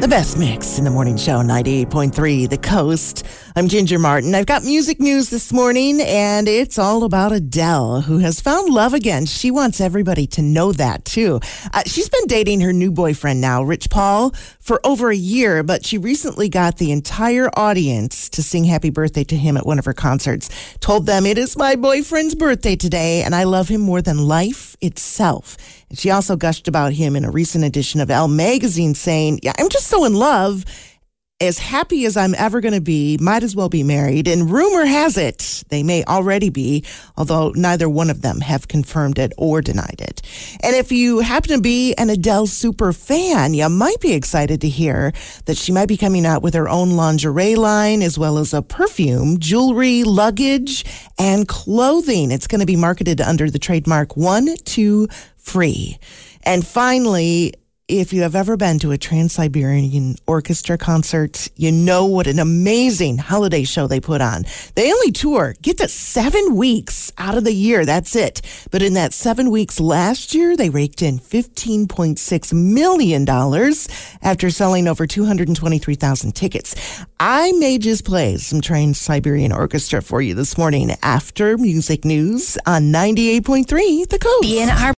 The best mix in the morning show, 98.3 The Coast. I'm Ginger Martin. I've got music news this morning, and it's all about Adele, who has found love again. She wants everybody to know that, too. Uh, she's been dating her new boyfriend now, Rich Paul, for over a year, but she recently got the entire audience to sing happy birthday to him at one of her concerts. Told them, It is my boyfriend's birthday today, and I love him more than life itself. And she also gushed about him in a recent edition of Elle magazine, saying, Yeah, I'm just so in love as happy as I'm ever going to be, might as well be married. And rumor has it they may already be, although neither one of them have confirmed it or denied it. And if you happen to be an Adele super fan, you might be excited to hear that she might be coming out with her own lingerie line, as well as a perfume, jewelry, luggage, and clothing. It's going to be marketed under the trademark One, Two, Free. And finally, if you have ever been to a Trans Siberian Orchestra concert, you know what an amazing holiday show they put on. They only tour, get to seven weeks out of the year. That's it. But in that seven weeks last year, they raked in $15.6 million after selling over 223,000 tickets. I may just play some Trans Siberian Orchestra for you this morning after music news on 98.3 The Coast.